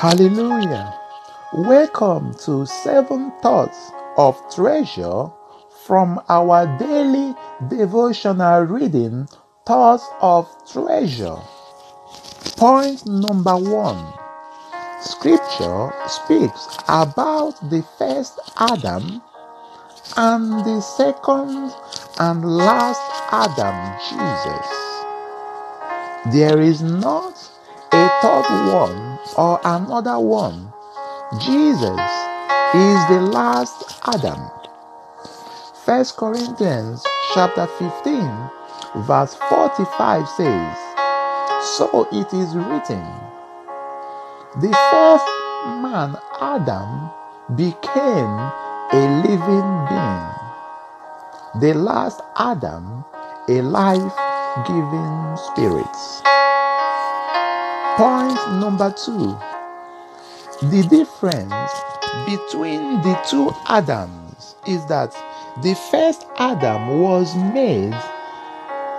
Hallelujah. Welcome to Seven Thoughts of Treasure from our daily devotional reading, Thoughts of Treasure. Point number one Scripture speaks about the first Adam and the second and last Adam, Jesus. There is not third one or another one. Jesus is the last Adam. 1 Corinthians chapter 15 verse 45 says, So it is written, the first man, Adam, became a living being. The last Adam, a life giving spirit. Number two the difference between the two Adams is that the first Adam was made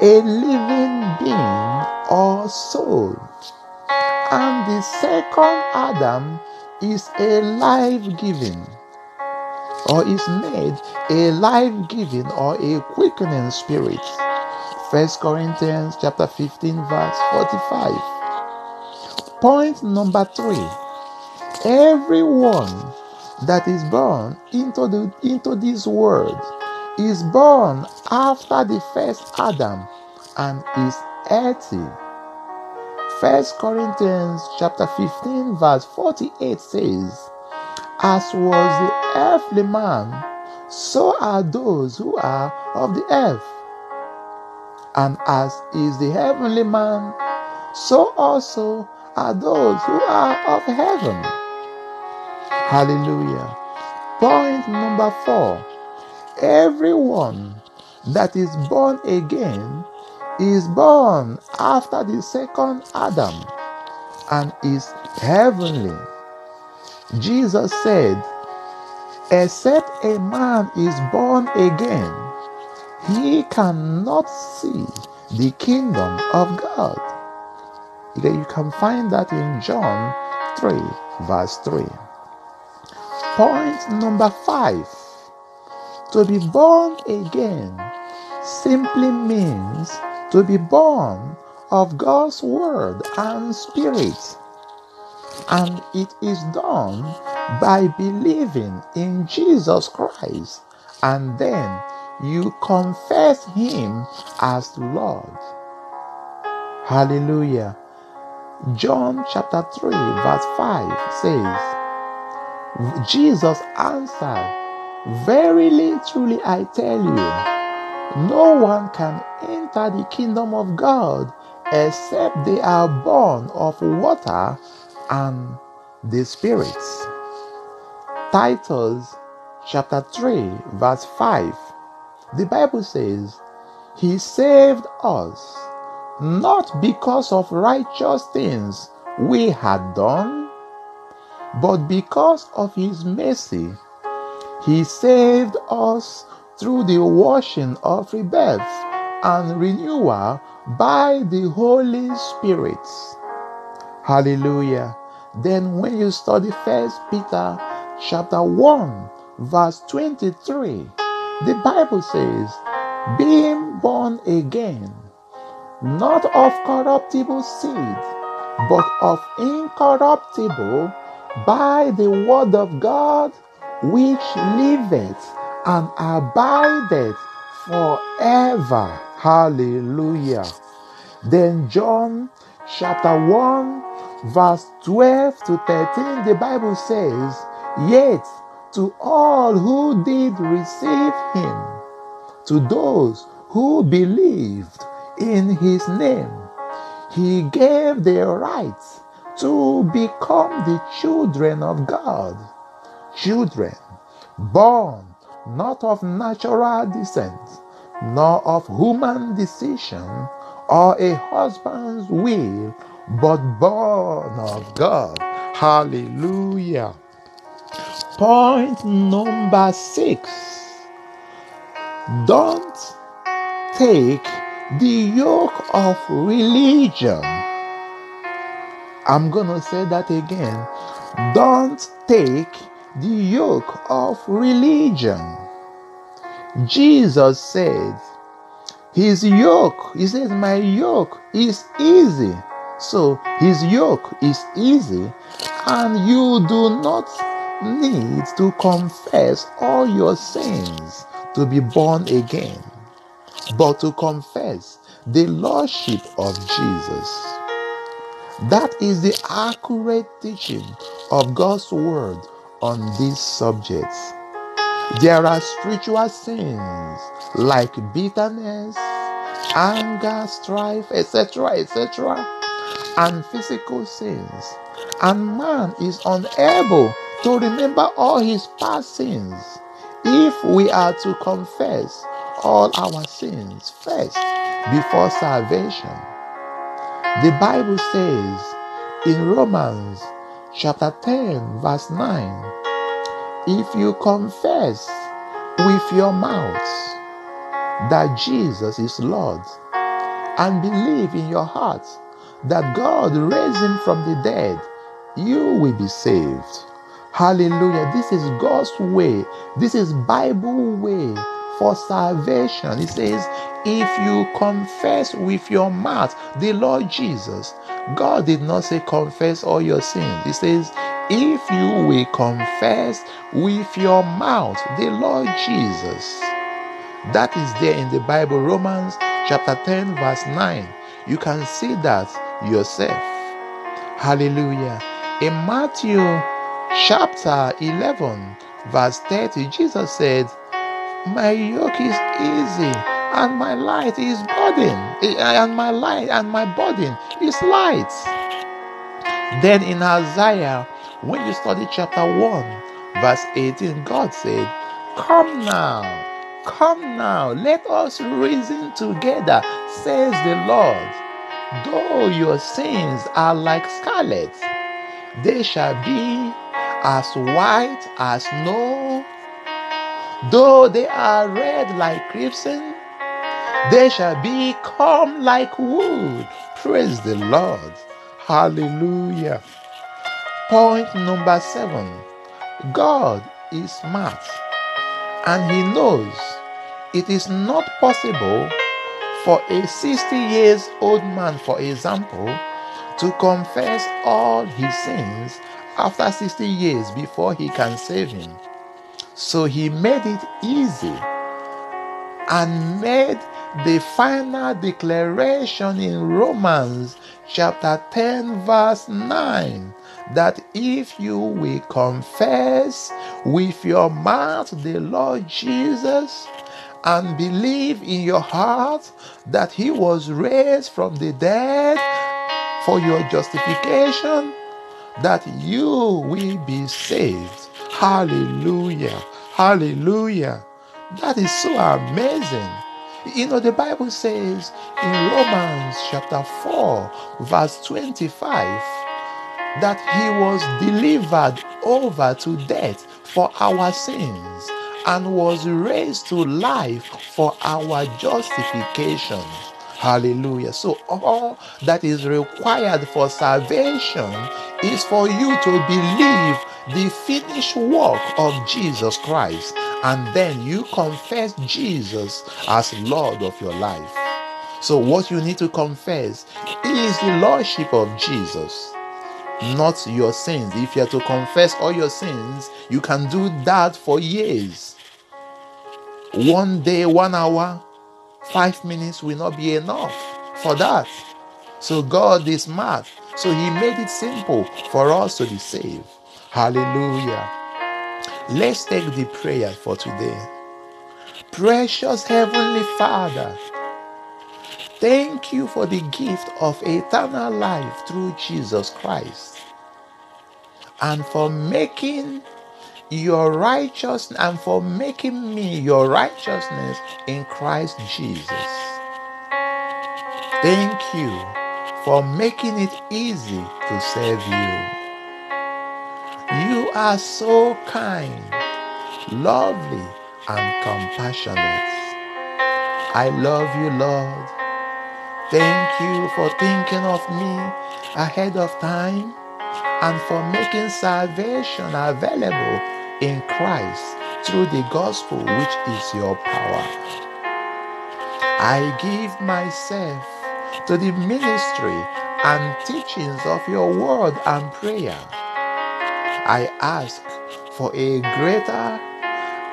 a living being or soul, and the second Adam is a life giving or is made a life giving or a quickening spirit. First Corinthians chapter 15 verse 45. Point number three everyone that is born into, the, into this world is born after the first Adam and is earthy. First Corinthians chapter 15 verse 48 says, As was the earthly man, so are those who are of the earth. And as is the heavenly man, so also are those who are of heaven. Hallelujah. Point number four everyone that is born again is born after the second Adam and is heavenly. Jesus said, Except a man is born again, he cannot see the kingdom of God. You can find that in John 3, verse 3. Point number 5 To be born again simply means to be born of God's Word and Spirit. And it is done by believing in Jesus Christ and then you confess Him as Lord. Hallelujah. John chapter 3, verse 5 says, Jesus answered, Verily, truly, I tell you, no one can enter the kingdom of God except they are born of water and the Spirit. Titus chapter 3, verse 5. The Bible says, He saved us not because of righteous things we had done, but because of his mercy. He saved us through the washing of rebirth and renewal by the Holy Spirit. Hallelujah. Then when you study First Peter chapter 1 verse 23, the Bible says, being born again not of corruptible seed, but of incorruptible, by the word of God, which liveth and abideth forever. Hallelujah. Then John chapter 1, verse 12 to 13, the Bible says, Yet to all who did receive him, to those who believed, in his name. He gave the right to become the children of God. Children born not of natural descent, nor of human decision or a husband's will, but born of God. Hallelujah. Point number six. Don't take the yoke of religion. I'm going to say that again. Don't take the yoke of religion. Jesus said, His yoke, He says, My yoke is easy. So His yoke is easy, and you do not need to confess all your sins to be born again, but to confess the Lordship of Jesus. That is the accurate teaching of God's Word on these subjects. There are spiritual sins like bitterness, anger, strife, etc., etc., and physical sins. And man is unable to remember all his past sins if we are to confess all our sins first before salvation. The Bible says in Romans chapter 10, verse 9, if you confess with your mouth that Jesus is Lord and believe in your heart that God raised him from the dead, you will be saved. Hallelujah. This is God's way. This is Bible way for salvation. It says, if you confess with your mouth the Lord Jesus, God did not say confess all your sins. He says, if you will confess with your mouth the Lord Jesus. That is there in the Bible, Romans chapter 10, verse 9. You can see that yourself. Hallelujah. In Matthew chapter 11, verse 30, Jesus said, My yoke is easy and my light is burden, eh, and my light and my burden is light. Then in Isaiah, when you study chapter 1, verse 18, God said, Come now, come now, let us reason together, says the Lord. Though your sins are like scarlet, they shall be as white as snow. Though they are red like crimson, they shall become like wool. Praise the Lord. Hallelujah. Point number seven God is smart and He knows it is not possible for a 60 years old man, for example, to confess all his sins after 60 years before He can save him. So He made it easy and made the final declaration in Romans chapter 10, verse 9 that if you will confess with your mouth the Lord Jesus and believe in your heart that he was raised from the dead for your justification, that you will be saved. Hallelujah. Hallelujah. That is so amazing. You know, the Bible says in Romans chapter 4, verse 25, that he was delivered over to death for our sins and was raised to life for our justification. Hallelujah. So, all that is required for salvation is for you to believe the finished work of Jesus Christ and then you confess Jesus as Lord of your life. So, what you need to confess is the Lordship of Jesus, not your sins. If you are to confess all your sins, you can do that for years. One day, one hour, five minutes will not be enough for that. So, God is smart. So, He made it simple for us to be saved. Hallelujah. Let's take the prayer for today. Precious Heavenly Father, thank you for the gift of eternal life through Jesus Christ and for making your righteousness and for making me your righteousness in Christ Jesus. Thank you for making it easy to serve you. You are so kind, lovely, and compassionate. I love you, Lord. Thank you for thinking of me ahead of time and for making salvation available in Christ through the gospel, which is your power. I give myself to the ministry and teachings of your word and prayer. I ask for a greater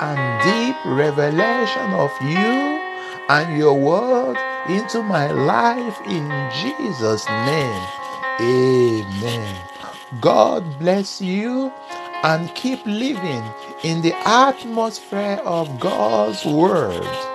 and deep revelation of you and your word into my life in Jesus' name. Amen. God bless you and keep living in the atmosphere of God's word.